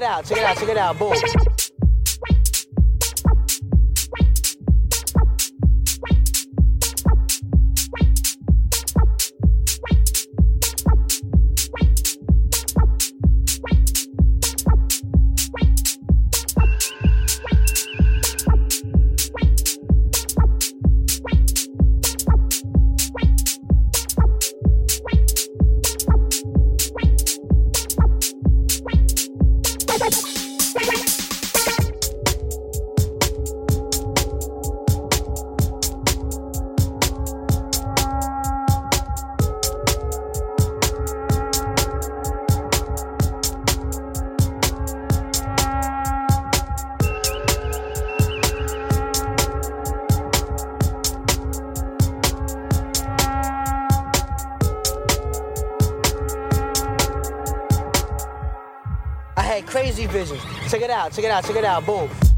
Check it out, check it out, check it out. Boom. Check it out, check it out, check it out. Boom.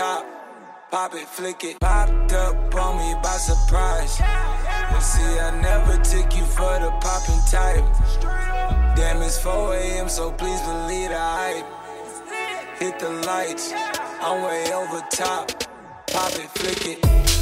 top. Pop it, flick it. Popped up on me by surprise. You see, I never took you for the popping type. Damn, it's 4 a.m., so please believe the hype. Hit the lights, I'm way over top. Pop it, flick it.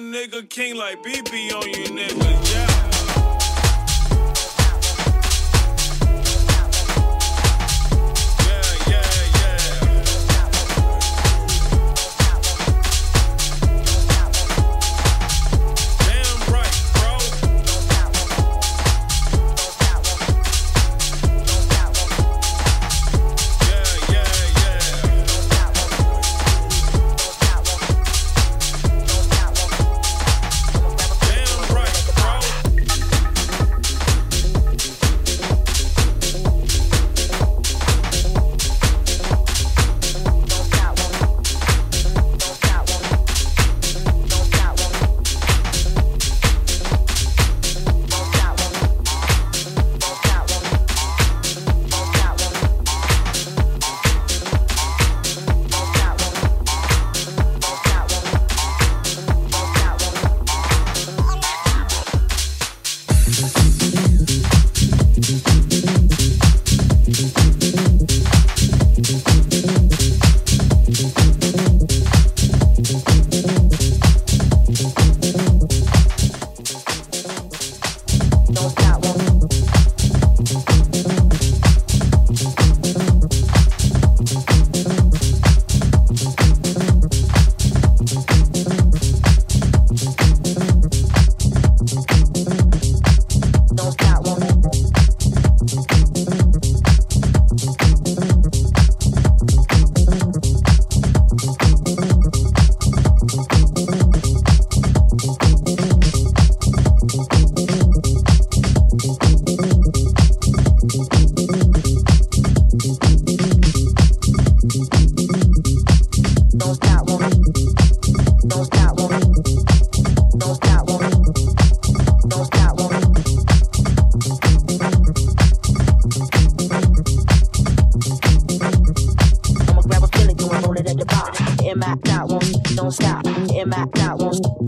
nigga king like BB on you niggas. Yeah.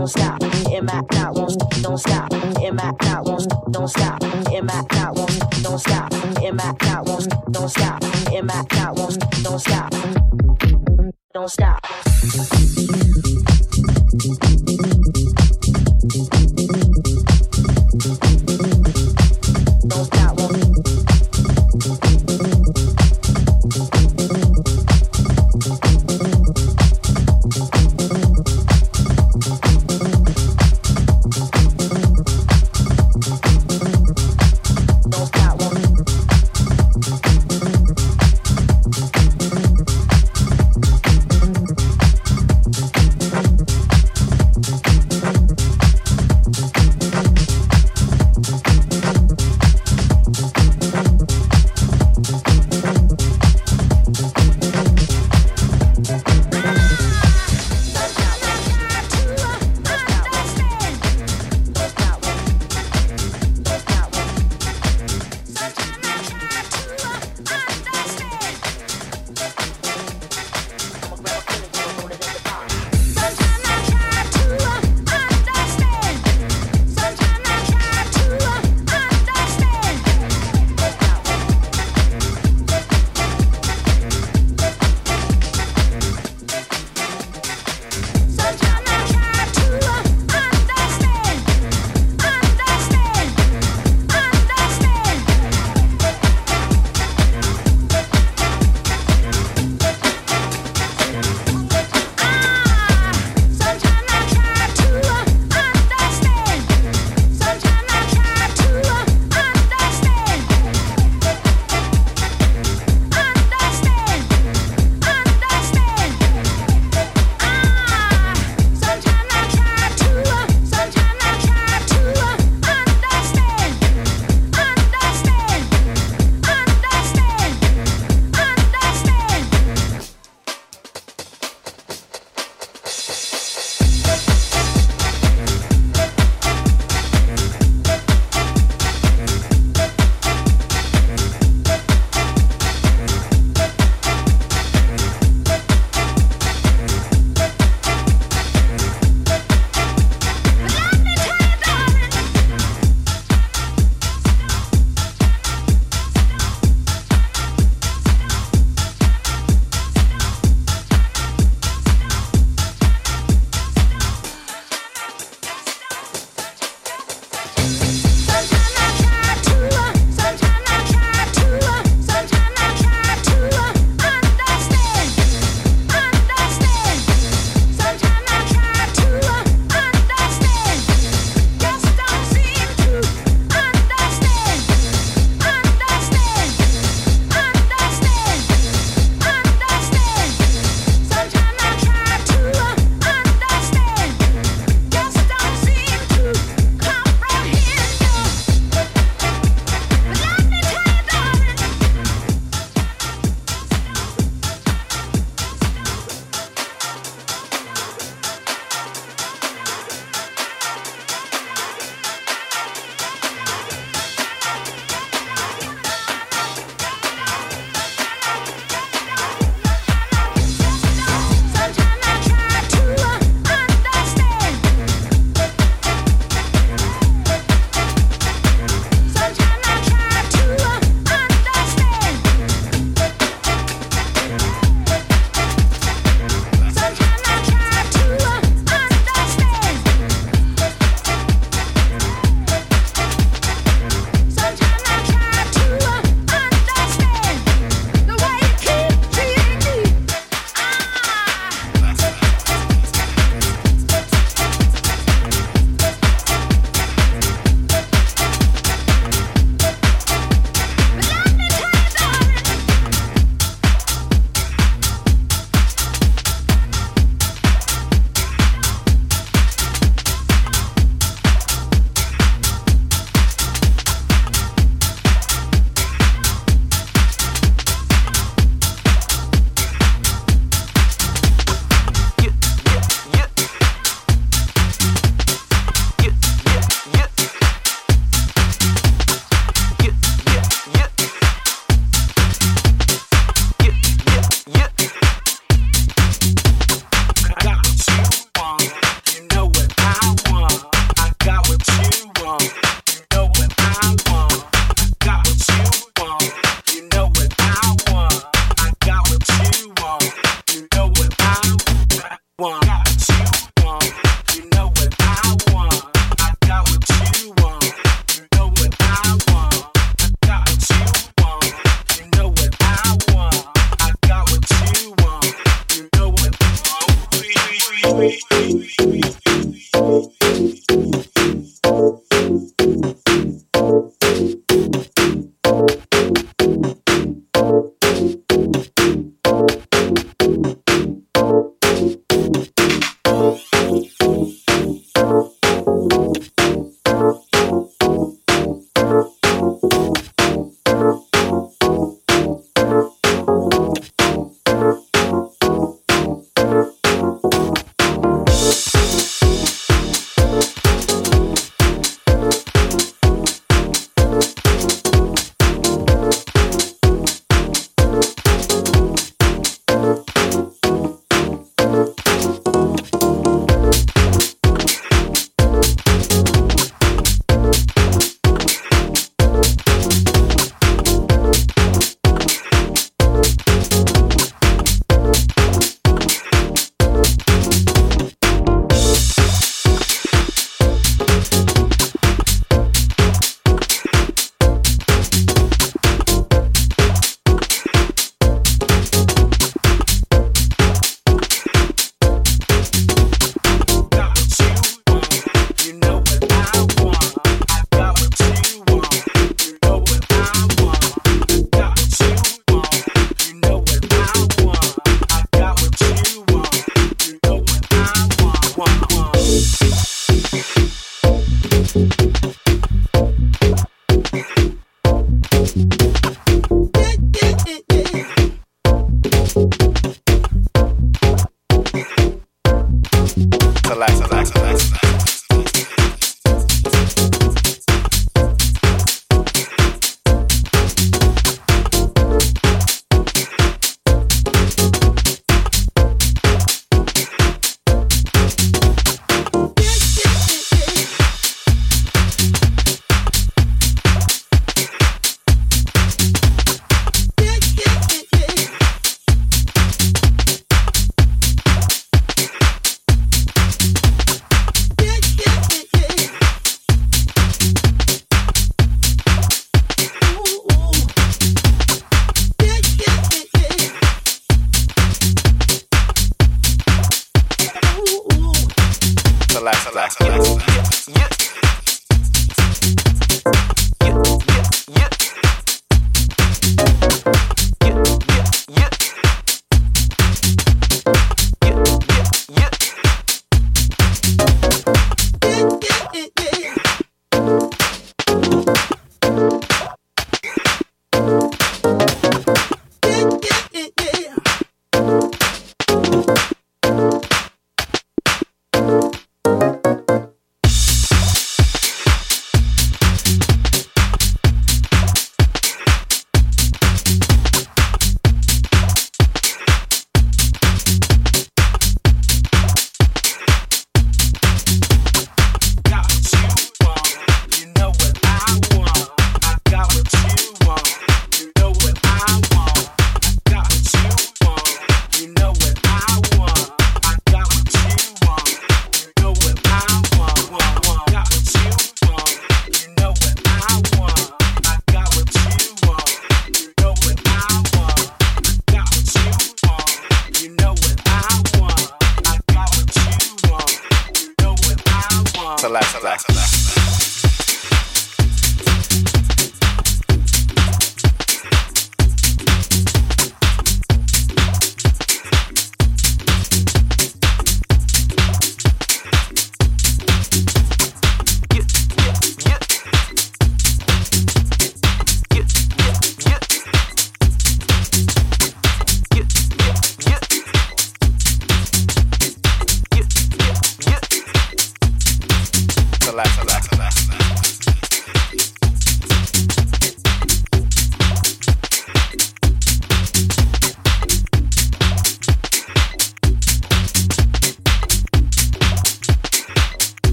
don't stop. In my out won't don't stop. In my out won't don't stop.